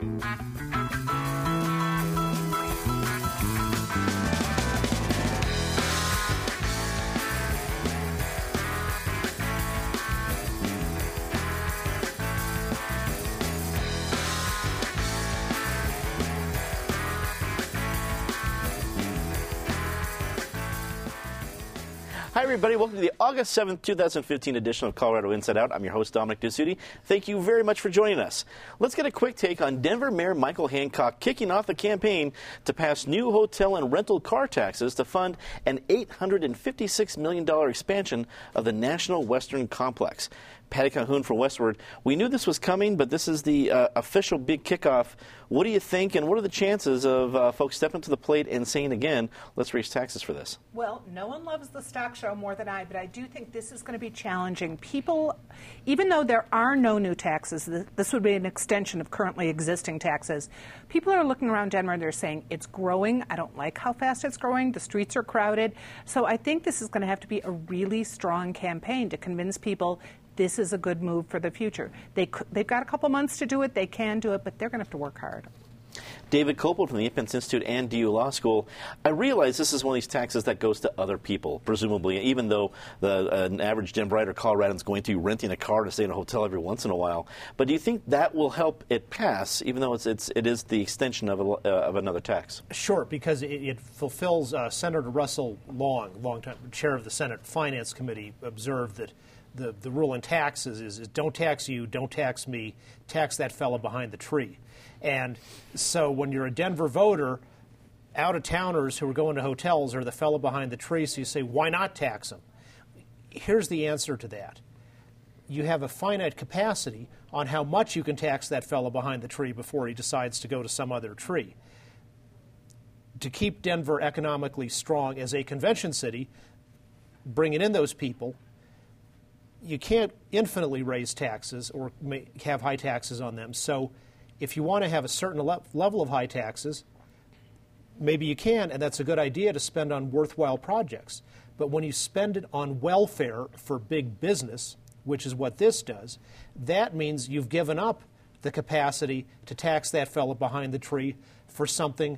Thank you. Everybody. Welcome to the August 7th, 2015 edition of Colorado Inside Out. I'm your host, Dominic Dezzutti. Thank you very much for joining us. Let's get a quick take on Denver Mayor Michael Hancock kicking off the campaign to pass new hotel and rental car taxes to fund an $856 million expansion of the National Western Complex. Patty Calhoun for Westword. We knew this was coming, but this is the uh, official big kickoff. What do you think, and what are the chances of uh, folks stepping to the plate and saying again, let's raise taxes for this? Well, no one loves the stock show more than I, but I do think this is going to be challenging. People, even though there are no new taxes, this would be an extension of currently existing taxes. People are looking around Denver and they're saying it's growing. I don't like how fast it's growing. The streets are crowded. So I think this is going to have to be a really strong campaign to convince people this is a good move for the future. They, they've got a couple months to do it, they can do it, but they're going to have to work hard. David Kopel from the Independence Institute and DU Law School. I realize this is one of these taxes that goes to other people, presumably, even though the, uh, an average Denverite or Coloradan is going to be renting a car to stay in a hotel every once in a while. But do you think that will help it pass, even though it's, it's it is the extension of, a, uh, of another tax? Sure, because it, it fulfills uh, Senator Russell Long, longtime chair of the Senate Finance Committee, observed that the, the rule in taxes is, is don't tax you, don't tax me, tax that fellow behind the tree. And so when you're a Denver voter, out of towners who are going to hotels are the fellow behind the tree, so you say, why not tax them? Here's the answer to that you have a finite capacity on how much you can tax that fellow behind the tree before he decides to go to some other tree. To keep Denver economically strong as a convention city, bringing in those people you can't infinitely raise taxes or have high taxes on them. So, if you want to have a certain le- level of high taxes, maybe you can, and that's a good idea to spend on worthwhile projects. But when you spend it on welfare for big business, which is what this does, that means you've given up the capacity to tax that fellow behind the tree for something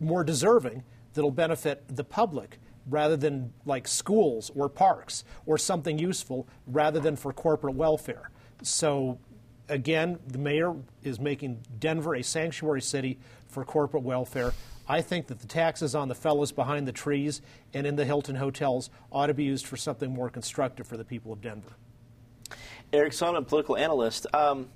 more deserving that'll benefit the public rather than like schools or parks or something useful rather than for corporate welfare. So, again, the mayor is making Denver a sanctuary city for corporate welfare. I think that the taxes on the fellows behind the trees and in the Hilton hotels ought to be used for something more constructive for the people of Denver. Eric Sondermann, political analyst. Um,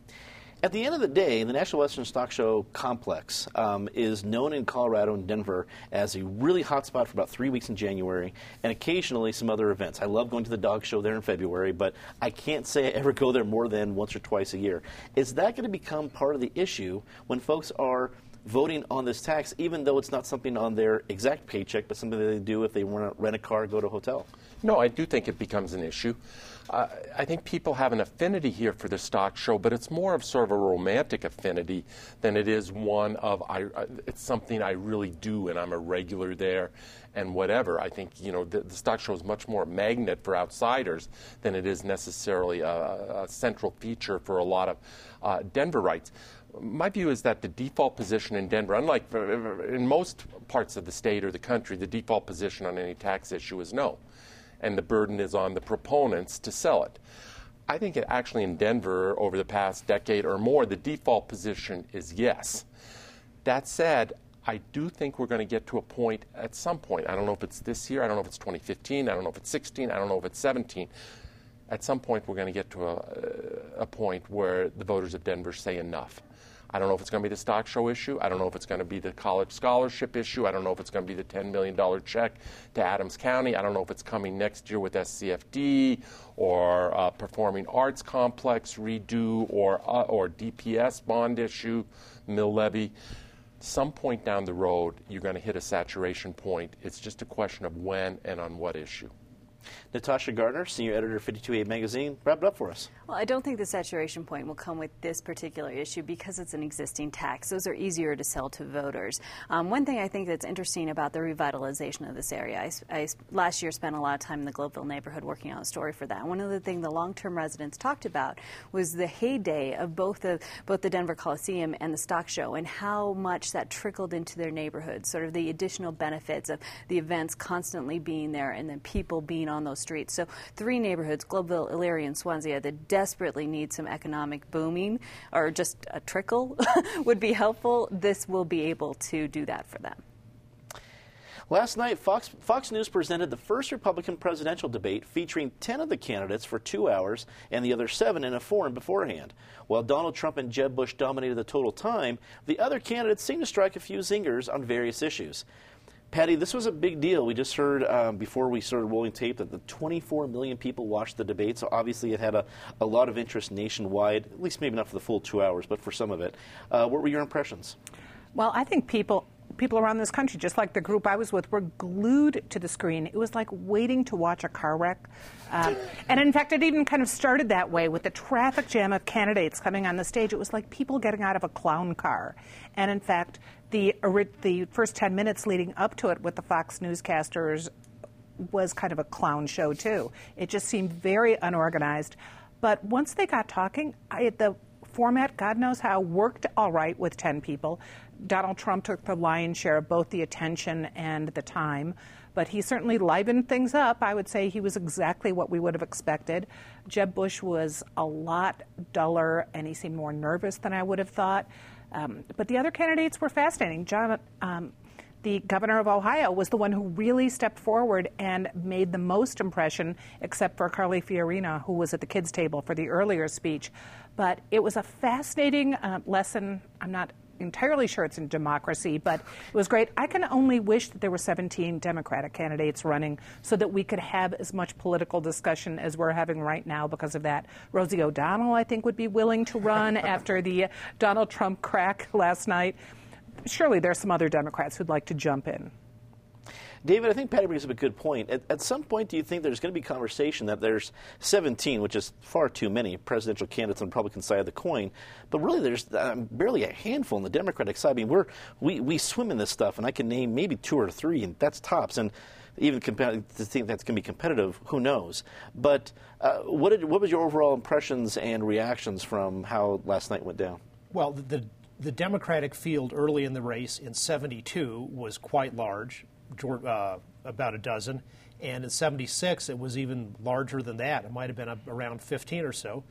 at the end of the day, the National Western Stock Show complex um, is known in Colorado and Denver as a really hot spot for about three weeks in January and occasionally some other events. I love going to the dog show there in February, but I can't say I ever go there more than once or twice a year. Is that going to become part of the issue when folks are voting on this tax, even though it's not something on their exact paycheck, but something they do if they want to rent a car, go to a hotel? No, I do think it becomes an issue. Uh, I think people have an affinity here for the stock show, but it's more of sort of a romantic affinity than it is one of I, uh, it's something I really do and I'm a regular there and whatever. I think you know the, the stock show is much more a magnet for outsiders than it is necessarily a, a central feature for a lot of uh, Denverites my view is that the default position in Denver, unlike in most parts of the state or the country, the default position on any tax issue is no and the burden is on the proponents to sell it. I think it actually in Denver over the past decade or more, the default position is yes. That said, I do think we're going to get to a point at some point. I don't know if it's this year, I don't know if it's 2015, I don't know if it's 16, I don't know if it's 17. At some point, we're going to get to a, a point where the voters of Denver say enough. I don't know if it's going to be the stock show issue. I don't know if it's going to be the college scholarship issue. I don't know if it's going to be the $10 million check to Adams County. I don't know if it's coming next year with SCFD or uh, Performing Arts Complex redo or, uh, or DPS bond issue, mill levy. Some point down the road, you're going to hit a saturation point. It's just a question of when and on what issue. Natasha Gardner, senior editor of 5280 Magazine, wrap it up for us. Well, I don't think the saturation point will come with this particular issue because it's an existing tax. Those are easier to sell to voters. Um, one thing I think that's interesting about the revitalization of this area, I, I, last year spent a lot of time in the Globeville neighborhood working on a story for that. One of the things the long-term residents talked about was the heyday of both the both the Denver Coliseum and the stock show, and how much that trickled into their neighborhood. Sort of the additional benefits of the events constantly being there, and then people being on those streets. So three neighborhoods, Globeville, Elyria, and Swansea, that desperately need some economic booming or just a trickle would be helpful. This will be able to do that for them. Last night, Fox, Fox, News presented the first Republican presidential debate featuring 10 of the candidates for two hours and the other seven in a forum beforehand. While Donald Trump and Jeb Bush dominated the total time, the other candidates seemed to strike a few zingers on various issues. Patty, this was a big deal. We just heard um, before we started rolling tape that the 24 million people watched the debate, so obviously it had a, a lot of interest nationwide, at least maybe not for the full two hours, but for some of it. Uh, what were your impressions? Well, I think people people around this country, just like the group I was with, were glued to the screen. It was like waiting to watch a car wreck. Um, and in fact, it even kind of started that way with the traffic jam of candidates coming on the stage. It was like people getting out of a clown car. And in fact, the, the first 10 minutes leading up to it with the Fox newscasters was kind of a clown show, too. It just seemed very unorganized. But once they got talking, I, the format, God knows how, worked all right with 10 people. Donald Trump took the lion's share of both the attention and the time, but he certainly livened things up. I would say he was exactly what we would have expected. Jeb Bush was a lot duller, and he seemed more nervous than I would have thought. Um, but the other candidates were fascinating. John, um, the governor of Ohio was the one who really stepped forward and made the most impression, except for Carly Fiorina, who was at the kids' table for the earlier speech. But it was a fascinating uh, lesson. I'm not entirely sure it's in democracy, but it was great. I can only wish that there were 17 Democratic candidates running so that we could have as much political discussion as we're having right now because of that. Rosie O'Donnell, I think, would be willing to run after the Donald Trump crack last night. Surely there's some other Democrats who'd like to jump in. David, I think Patty brings up a good point. At, at some point, do you think there's going to be conversation that there's 17, which is far too many presidential candidates on the Republican side of the coin, but really there's um, barely a handful on the Democratic side. I mean, we're, we, we swim in this stuff, and I can name maybe two or three, and that's tops. And even to think that's going to be competitive, who knows? But uh, what, did, what was your overall impressions and reactions from how last night went down? Well, the, the Democratic field early in the race in 72 was quite large uh, about a dozen. And in 76, it was even larger than that. It might have been around 15 or so.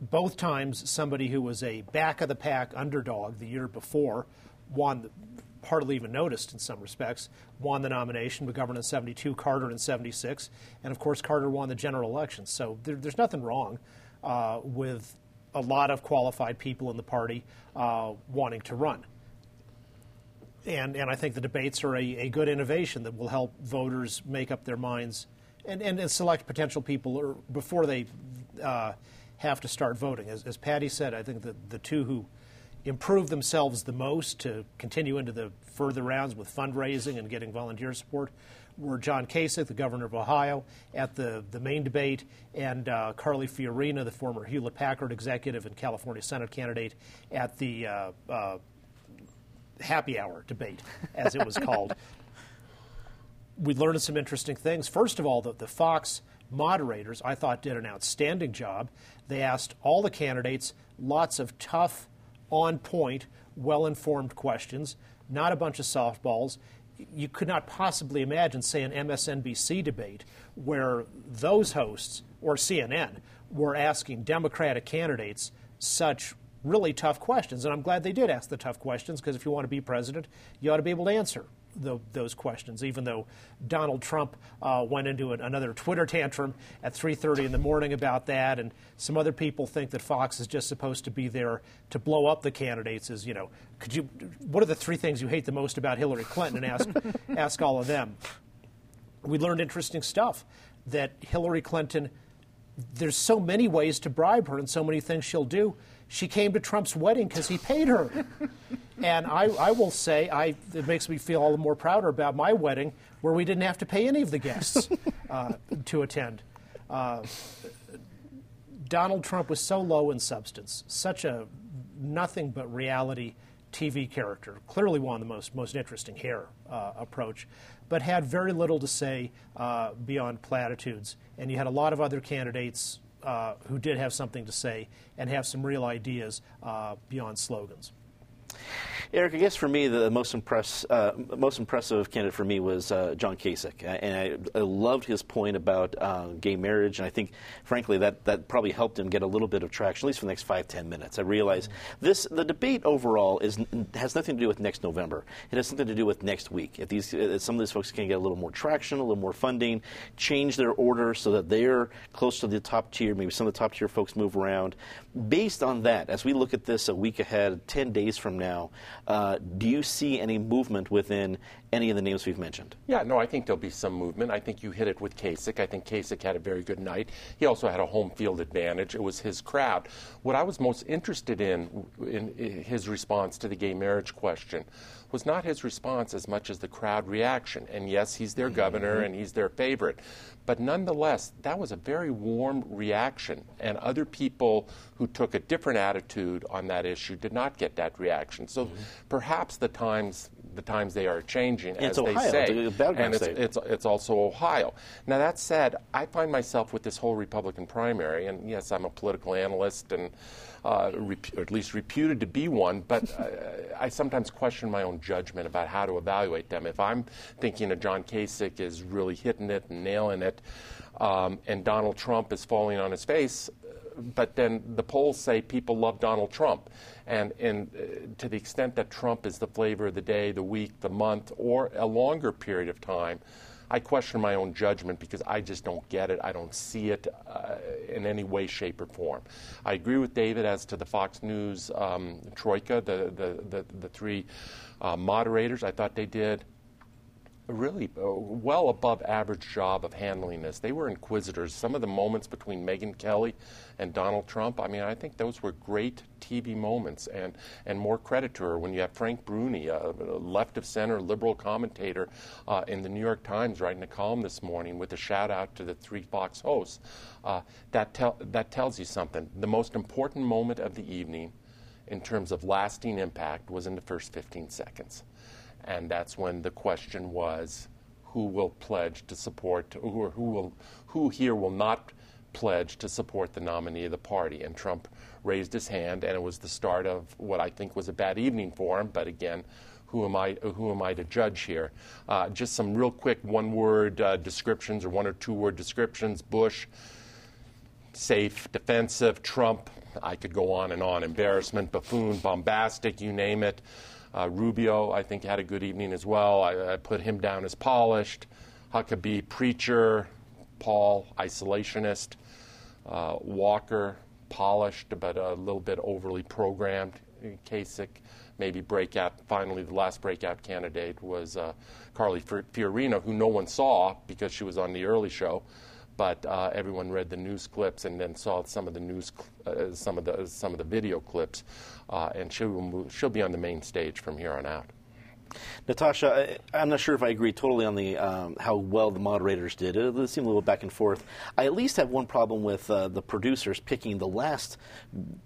Both times, somebody who was a back of the pack underdog the year before won, hardly even noticed in some respects, won the nomination, but McGovern in 72, Carter in 76. And of course, Carter won the general election. So there, there's nothing wrong uh, with a lot of qualified people in the party uh, wanting to run and, and I think the debates are a, a good innovation that will help voters make up their minds and, and, and select potential people before they uh, have to start voting. As, as Patty said, I think that the two who improved themselves the most to continue into the further rounds with fundraising and getting volunteer support were John Kasich, the governor of Ohio, at the, the main debate, and uh, Carly Fiorina, the former Hewlett Packard executive and California Senate candidate, at the uh, uh, happy hour debate, as it was called. we learned some interesting things. First of all, the, the Fox moderators, I thought, did an outstanding job. They asked all the candidates lots of tough, on point, well informed questions, not a bunch of softballs. You could not possibly imagine, say, an MSNBC debate where those hosts, or CNN, were asking Democratic candidates such really tough questions. And I'm glad they did ask the tough questions because if you want to be president, you ought to be able to answer the, those questions. Even though Donald Trump uh, went into an, another Twitter tantrum at 3:30 in the morning about that, and some other people think that Fox is just supposed to be there to blow up the candidates. As you know, could you? What are the three things you hate the most about Hillary Clinton? And ask ask all of them. We learned interesting stuff that Hillary Clinton. There's so many ways to bribe her, and so many things she'll do she came to Trump's wedding because he paid her. and I, I will say, I, it makes me feel all the more prouder about my wedding, where we didn't have to pay any of the guests uh, to attend. Uh, Donald Trump was so low in substance, such a nothing but reality TV character, clearly one of the most, most interesting hair uh, approach, but had very little to say uh, beyond platitudes. And you had a lot of other candidates uh, who did have something to say and have some real ideas uh, beyond slogans. Eric, I guess for me, the most, impress, uh, most impressive candidate for me was uh, John Kasich. And I, I, loved his point about uh, gay marriage. And I think, frankly, that, that probably helped him get a little bit of traction, at least for the next five, ten minutes. I realize this, the debate overall is, has nothing to do with next November. It has something to do with next week. If these, if some of these folks can get a little more traction, a little more funding, change their order so that they're close to the top tier, maybe some of the top tier folks move around. Based on that, as we look at this a week ahead, 10 days from now, uh, do you see any movement within any of the names we've mentioned? Yeah, no, I think there'll be some movement. I think you hit it with Kasich. I think Kasich had a very good night. He also had a home field advantage. It was his crowd. What I was most interested in in his response to the gay marriage question was not his response as much as the crowd reaction. And yes, he's their governor mm-hmm. and he's their favorite. But nonetheless, that was a very warm reaction. And other people who took a different attitude on that issue did not get that reaction. So mm-hmm. perhaps the times the times they are changing, and as they Ohio, say. and it's, it's, it's, also Ohio. Now, that said, I find myself with this whole Republican primary, and yes, I'm a political analyst and uh, rep- or at least reputed to be one, but uh, I sometimes question my own judgment about how to evaluate them. If I'm thinking of John Kasich is really hitting it and nailing it, um, and Donald Trump is falling on his face, but then the polls say people love Donald Trump. And, and uh, to the extent that Trump is the flavor of the day, the week, the month, or a longer period of time, I question my own judgment because I just don't get it. I don't see it uh, in any way, shape, or form. I agree with David as to the Fox News um, troika, the, the, the, the three uh, moderators. I thought they did really uh, well above average job of handling this. They were inquisitors. Some of the moments between Megyn Kelly and Donald Trump, I mean, I think those were great TV moments. And, and more credit to her when you have Frank Bruni, a, left of center liberal commentator uh, in the New York Times, writing a column this morning with a shout out to the three Fox hosts. Uh, that, that tells you something. The most important moment of the evening in terms of lasting impact was in the first 15 seconds and that's when the question was who will pledge to support, or who, will, who here will not pledge to support the nominee of the party. And Trump raised his hand, and it was the start of what I think was a bad evening for him. But again, who am I, who am I to judge here? Uh, just some real quick one word uh, descriptions or one or two word descriptions. Bush, safe, defensive. Trump, I could go on and on. Embarrassment, buffoon, bombastic, you name it. Uh, Rubio, I think, had a good evening as well. I, I put him down as polished. Huckabee, preacher. Paul, isolationist. Uh, Walker, polished, but a little bit overly programmed. Kasich, maybe breakout. Finally, the last breakout candidate was uh, Carly Fiorina, who no one saw because she was on the early show but uh, everyone read the news clips and then saw some of the news, uh, some of the some of the video clips, uh, and she will she'll be on the main stage from here on out. Natasha, I, am not sure if I agree totally on the um, how well the moderators did. It, it seemed a little back and forth. I at least have one problem with uh, the producers picking the last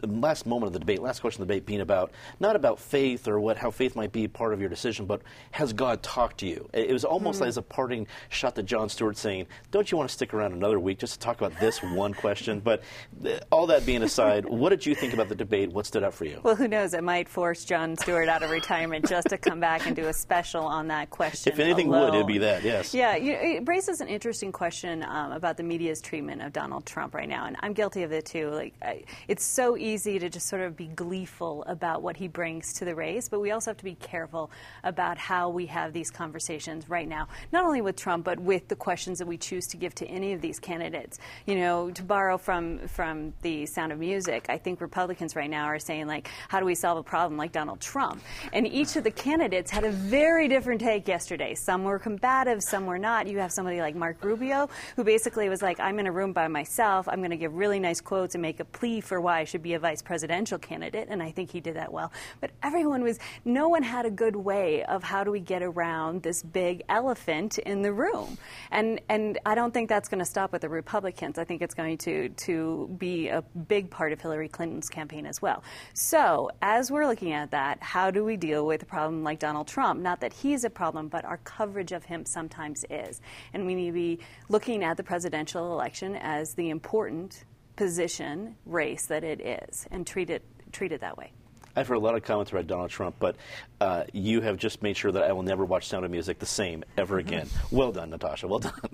last moment of the debate, last question of the debate being about not about faith or what how faith might be part of your decision, but has God talked to you? It was almost mm. as a parting shot to Jon Stewart saying, "Don't you want to stick around another week just to talk about this one question?" But uh, all that being aside, what did you think about the debate? What stood out for you? Well, who knows? It might force Jon Stewart out of retirement just to come back and do a special on that question. If anything alone. would, it'd be that, yes. Yeah, you it raises an interesting question um, about the media's treatment of Donald Trump right now, and I'm guilty of it too. Like, I, it's so easy to just sort of be gleeful about what he brings to the race, but we also have to be careful about how we have these conversations right now, not only with Trump, but with the questions that we choose to give to any of these candidates. You know, to borrow from from the Sound of Music, I think Republicans right now are saying like, how do we solve a problem like Donald Trump? And each of the candidates had had a very different take yesterday. Some were combative, some were not. You have somebody like Mark Rubio, who basically was like, I'm in a room by myself. I'm going to give really nice quotes and make a plea for why I should be a vice presidential candidate. And I think he did that well. But everyone was, no one had a good way of how do we get around this big elephant in the room. And, and I don't think that's going to stop with the Republicans. I think it's going to, to be a big part of Hillary Clinton's campaign as well. So, as we're looking at that, how do we deal with a problem like Donald Trump? Not that he's a problem, but our coverage of him sometimes is. And we need to be looking at the presidential election as the important position race that it is and treat it, treat it that way. I've heard a lot of comments about Donald Trump, but uh, you have just made sure that I will never watch Sound of Music the same ever again. well done, Natasha. Well done.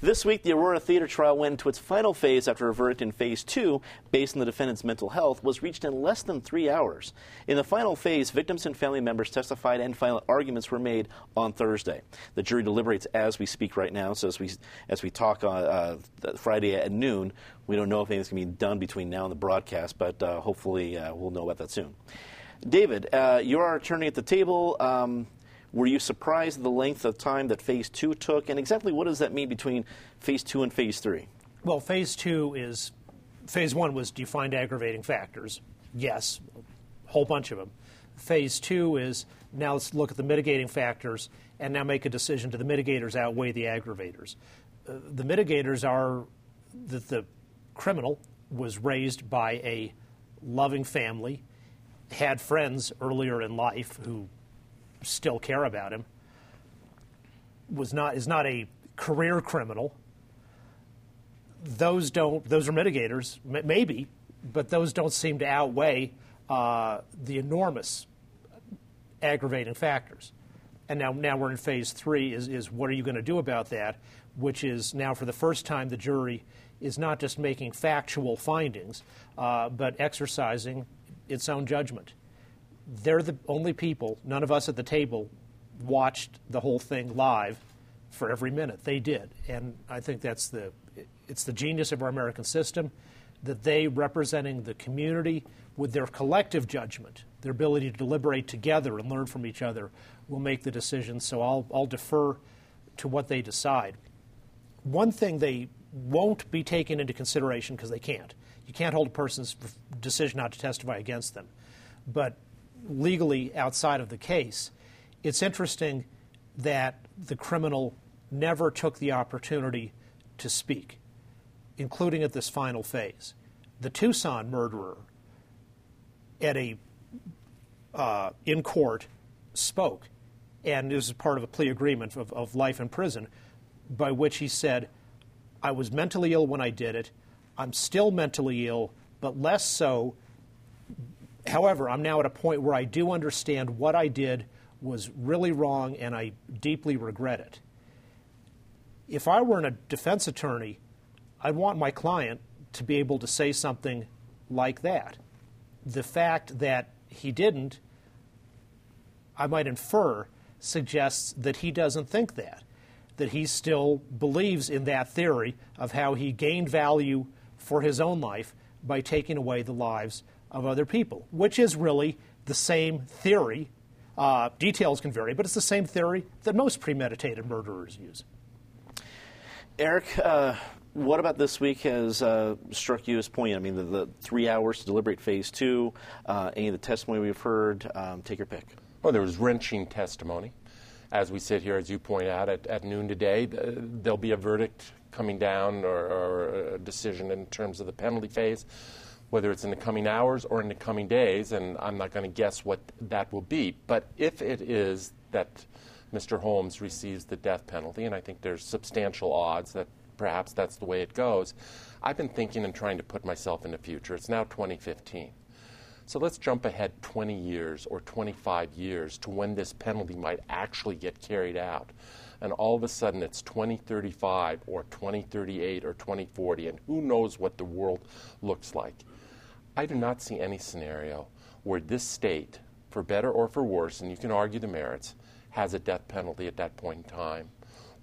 This week, the Aurora Theater trial went to its final phase after a verdict in Phase 2, based on the defendant's mental health, was reached in less than three hours. In the final phase, victims and family members testified and final arguments were made on Thursday. The jury deliberates as we speak right now, so as we, as we talk on uh, Friday at noon, we don't know if anything's going to be done between now and the broadcast, but uh, hopefully uh, we'll know about that soon. David, uh, you're our attorney at the table. Um, were you surprised at the length of time that phase two took? And exactly what does that mean between phase two and phase three? Well, phase two is phase one was defined aggravating factors. Yes, a whole bunch of them. Phase two is now let's look at the mitigating factors and now make a decision do the mitigators outweigh the aggravators? Uh, the mitigators are that the criminal was raised by a loving family, had friends earlier in life who still care about him, was not is not a career criminal. Those don't those are mitigators, maybe, but those don't seem to outweigh uh, the enormous aggravating factors. And now, now we're in phase three. Is, is what are you going to do about that? Which is now for the first time the jury is not just making factual findings, uh, but exercising its own judgment they're the only people, none of us at the table watched the whole thing live for every minute. They did. And I think that's the, it's the genius of our American system that they, representing the community with their collective judgment, their ability to deliberate together and learn from each other, will make the decision. So I'll, I'll defer to what they decide. One thing they won't be taken into consideration because they can't. You can't hold a person's decision not to testify against them. But legally outside of the case, it's interesting that the criminal never took the opportunity to speak, including at this final phase. The Tucson murderer, at a uh, in court, spoke, and this is part of a plea agreement of, of life in prison, by which he said, "I was mentally ill when I did it. I'm still mentally ill, but less so However, I'm now at a point where I do understand what I did was really wrong and I deeply regret it. If I were a defense attorney, I'd want my client to be able to say something like that. The fact that he didn't, I might infer, suggests that he doesn't think that, that he still believes in that theory of how he gained value for his own life by taking away the lives of other people, which is really the same theory. Uh, details can vary, but it's the same theory that most premeditated murderers use. Eric, uh, what about this week has uh, struck you as poignant? I mean, the, the, three hours to deliberate phase two, uh, any of the testimony we've heard, um, take your pick. Well, there was wrenching testimony. As we sit here, as you point out, at, at noon today, there'll be a verdict coming down or, or a decision in terms of the penalty phase whether it's in the coming hours or in the coming days, and I'm not going to guess what that will be. But if it is that Mr. Holmes receives the death penalty, and I think there's substantial odds that perhaps that's the way it goes, I've been thinking and trying to put myself in the future. It's now 2015. So let's jump ahead 20 years or 25 years to when this penalty might actually get carried out. And all of a sudden it's 2035 or 2038 or 2040, and who knows what the world looks like. I do not see any scenario where this state, for better or for worse, and you can argue the merits, has a death penalty at that point in time,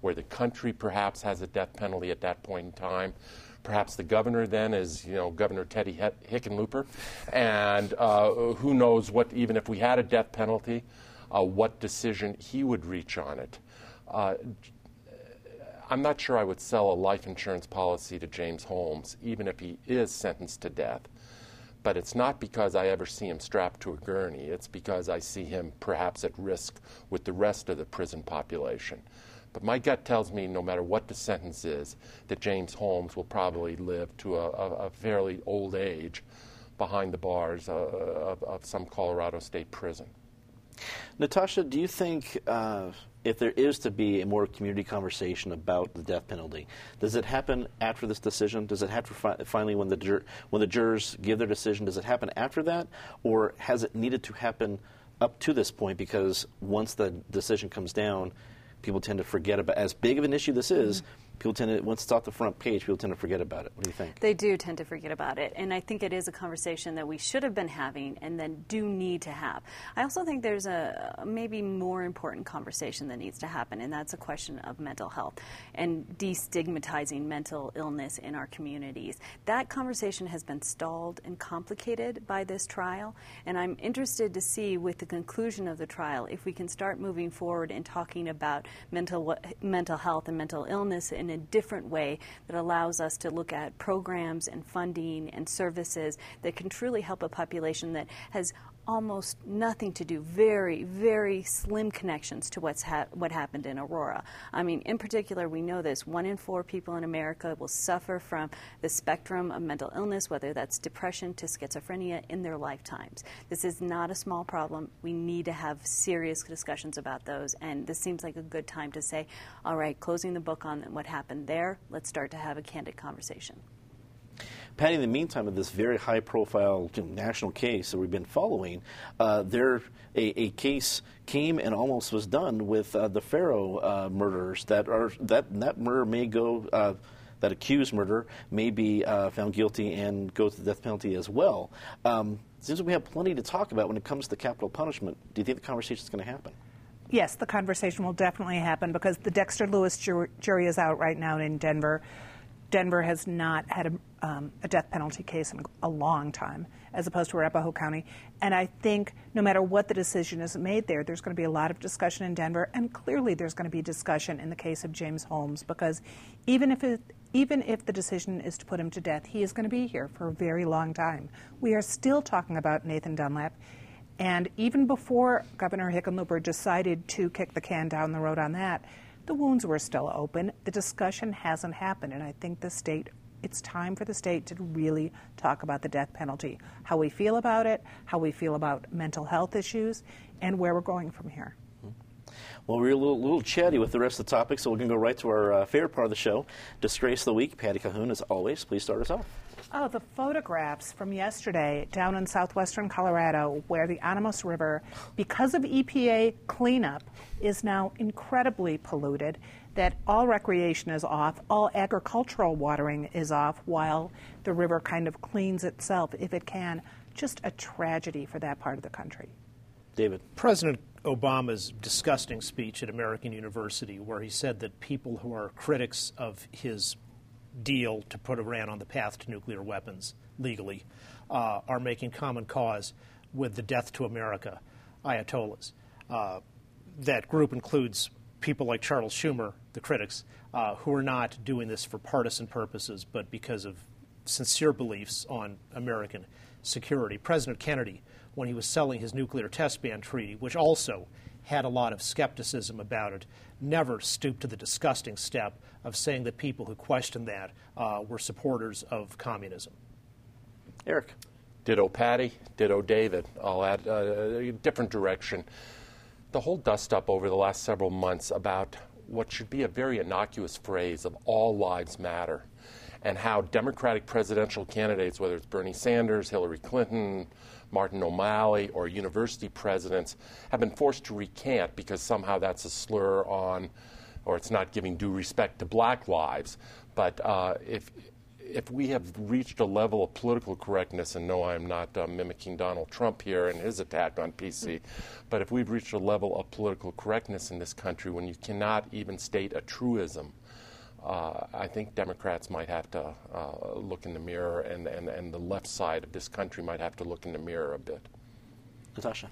where the country perhaps has a death penalty at that point in time. Perhaps the governor then is, you know, Governor Teddy Hickenlooper, and uh, who knows what, even if we had a death penalty, uh, what decision he would reach on it. Uh, I'm not sure I would sell a life insurance policy to James Holmes, even if he is sentenced to death. But it's not because I ever see him strapped to a gurney. It's because I see him perhaps at risk with the rest of the prison population. But my gut tells me, no matter what the sentence is, that James Holmes will probably live to a, a, a fairly old age behind the bars uh, of, of, some Colorado state prison. Natasha, do you think uh, if there is to be a more community conversation about the death penalty, does it happen after this decision? Does it to fi- finally, when the jur- when the jurors give their decision, does it happen after that, or has it needed to happen up to this point? Because once the decision comes down, people tend to forget about as big of an issue this is. Mm-hmm people tend to once it's off the front page, people tend to forget about it. What do you think? They do tend to forget about it, and I think it is a conversation that we should have been having, and then do need to have. I also think there's a maybe more important conversation that needs to happen, and that's a question of mental health and destigmatizing mental illness in our communities. That conversation has been stalled and complicated by this trial, and I'm interested to see with the conclusion of the trial if we can start moving forward and talking about mental mental health and mental illness in a different way that allows us to look at programs and funding and services that can truly help a population that has almost nothing to do, very, very slim connections to what's ha- what happened in Aurora. I mean, in particular, we know this one in four people in America will suffer from the spectrum of mental illness, whether that's depression to schizophrenia, in their lifetimes. This is not a small problem. We need to have serious discussions about those, and this seems like a good time to say, all right, closing the book on what happened there, let's start to have a candid conversation. Patty, in the meantime, of this very high profile national case that we've been following, uh, there a, a, case came and almost was done with uh, the Farrow uh, murderers. That are that that murder may go. Uh, that accused murder may be uh, found guilty and go to the death penalty as well. Um, seems we have plenty to talk about when it comes to capital punishment. Do you think the conversation is going to happen? Yes, the conversation will definitely happen because the Dexter Lewis jury is out right now in Denver. Denver has not had a, um, a, death penalty case in a long time, as opposed to Arapahoe County. And I think no matter what the decision is made there, there's going to be a lot of discussion in Denver, and clearly there's going to be discussion in the case of James Holmes because even if it, even if the decision is to put him to death, he is going to be here for a very long time. We are still talking about Nathan Dunlap. And even before Governor Hickenlooper decided to kick the can down the road on that, the wounds were still open. The discussion hasn't happened, and I think the state it's time for the state to really talk about the death penalty, how we feel about it, how we feel about mental health issues, and where we're going from here. Well, we're a little, little chatty with the rest of the topics, so we're going to go right to our uh, favorite part of the show, Disgrace of the Week. Patty Calhoun, as always, please start us off. Oh, the photographs from yesterday down in southwestern Colorado where the Animas River, because of EPA cleanup, is now incredibly polluted, that all recreation is off, all agricultural watering is off, while the river kind of cleans itself if it can. Just a tragedy for that part of the country. David. President Obama's disgusting speech at American University, where he said that people who are critics of his deal to put Iran on the path to nuclear weapons legally uh, are making common cause with the death to America Ayatollahs. Uh, that group includes people like Charles Schumer, the critics, uh, who are not doing this for partisan purposes, but because of sincere beliefs on American security. President Kennedy, when he was selling his nuclear test ban treaty, which also had a lot of skepticism about it, never stooped to the disgusting step of saying that people who questioned that uh, were supporters of communism. Eric. Ditto Patty, ditto David. I'll add uh, a different direction. The whole dust up over the last several months about what should be a very innocuous phrase of all lives matter and how Democratic presidential candidates, whether it's Bernie Sanders, Hillary Clinton, Martin O'Malley, or university presidents, have been forced to recant because somehow that's a slur on, or it's not giving due respect to black lives. But uh, if if we have reached a level of political correctness, and no, I'm not uh, mimicking Donald Trump here and his attack on PC, but if we've reached a level of political correctness in this country when you cannot even state a truism uh, I think Democrats might have to uh, look in the mirror, and, and, and the left side of this country might have to look in the mirror a bit. Natasha.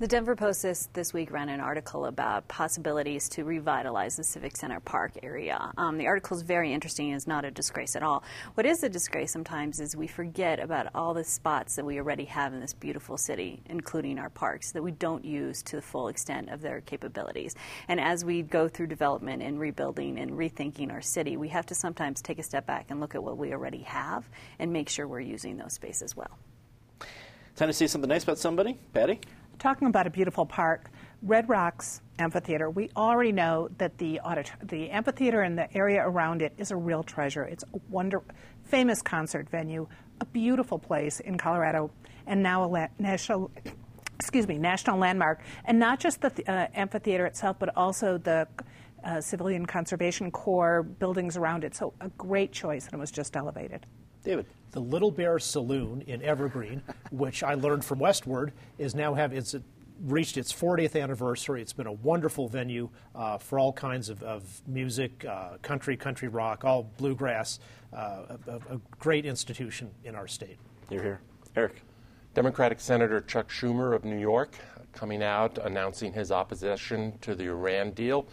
The Denver Post this, this week ran an article about possibilities to revitalize the Civic Center Park area. Um, the article is very interesting. and is not a disgrace at all. What is a disgrace sometimes is we forget about all the spots that we already have in this beautiful city, including our parks, that we don't use to the full extent of their capabilities. And as we go through development and rebuilding and rethinking our city, we have to sometimes take a step back and look at what we already have and make sure we're using those spaces well. Time to say something nice about somebody, Patty talking about a beautiful park, Red Rocks Amphitheater, we already know that the the amphitheater and the area around it is a real treasure. It's a wonder, famous concert venue, a beautiful place in Colorado, and now a la- national, excuse me, national landmark. And not just the uh, amphitheater itself, but also the uh, Civilian Conservation Corps buildings around it. So a great choice, and it was just elevated. David. The Little Bear Saloon in Evergreen, which I learned from Westword, is now have it's reached its 40th anniversary. It's been a wonderful venue uh, for all kinds of, of music, uh, country, country rock, all bluegrass. Uh, a, a, great institution in our state. You're here, Eric. Democratic Senator Chuck Schumer of New York coming out announcing his opposition to the Iran deal.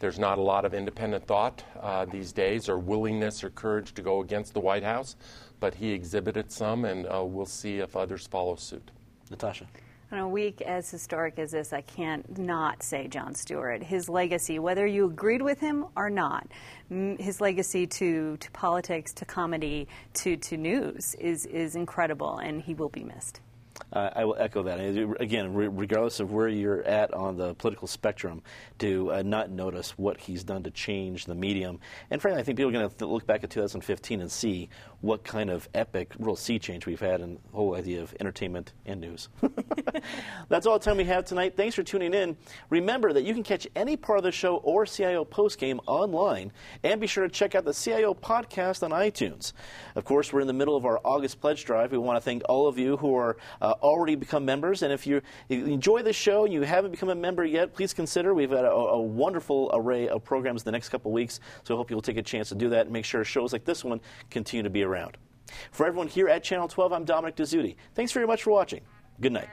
There's not a lot of independent thought uh, these days or willingness or courage to go against the White House, but he exhibited some, and uh, we'll see if others follow suit. Natasha. On a week as historic as this, I can't not say Jon Stewart. His legacy, whether you agreed with him or not, his legacy to, to politics, to comedy, to, to news is, is incredible, and he will be missed. Uh, I will echo that. Again, regardless of where you're at on the political spectrum, to uh, not notice what he's done to change the medium. And frankly, I think people are going to look back at 2015 and see what kind of epic real sea change we've had in the whole idea of entertainment and news. That's all the time we have tonight. Thanks for tuning in. Remember that you can catch any part of the show or CIO postgame online, and be sure to check out the CIO podcast on iTunes. Of course, we're in the middle of our August pledge drive. We want to thank all of you who are uh, Uh, already become members, and if you enjoy the show and you haven't become a member yet, please consider. We've got a, a wonderful array of programs the next couple weeks, so I hope you'll take a chance to do that and make sure shows like this one continue to be around. For everyone here at Channel 12, I'm Dominic Dezzutti. Thanks very much for watching. Good night.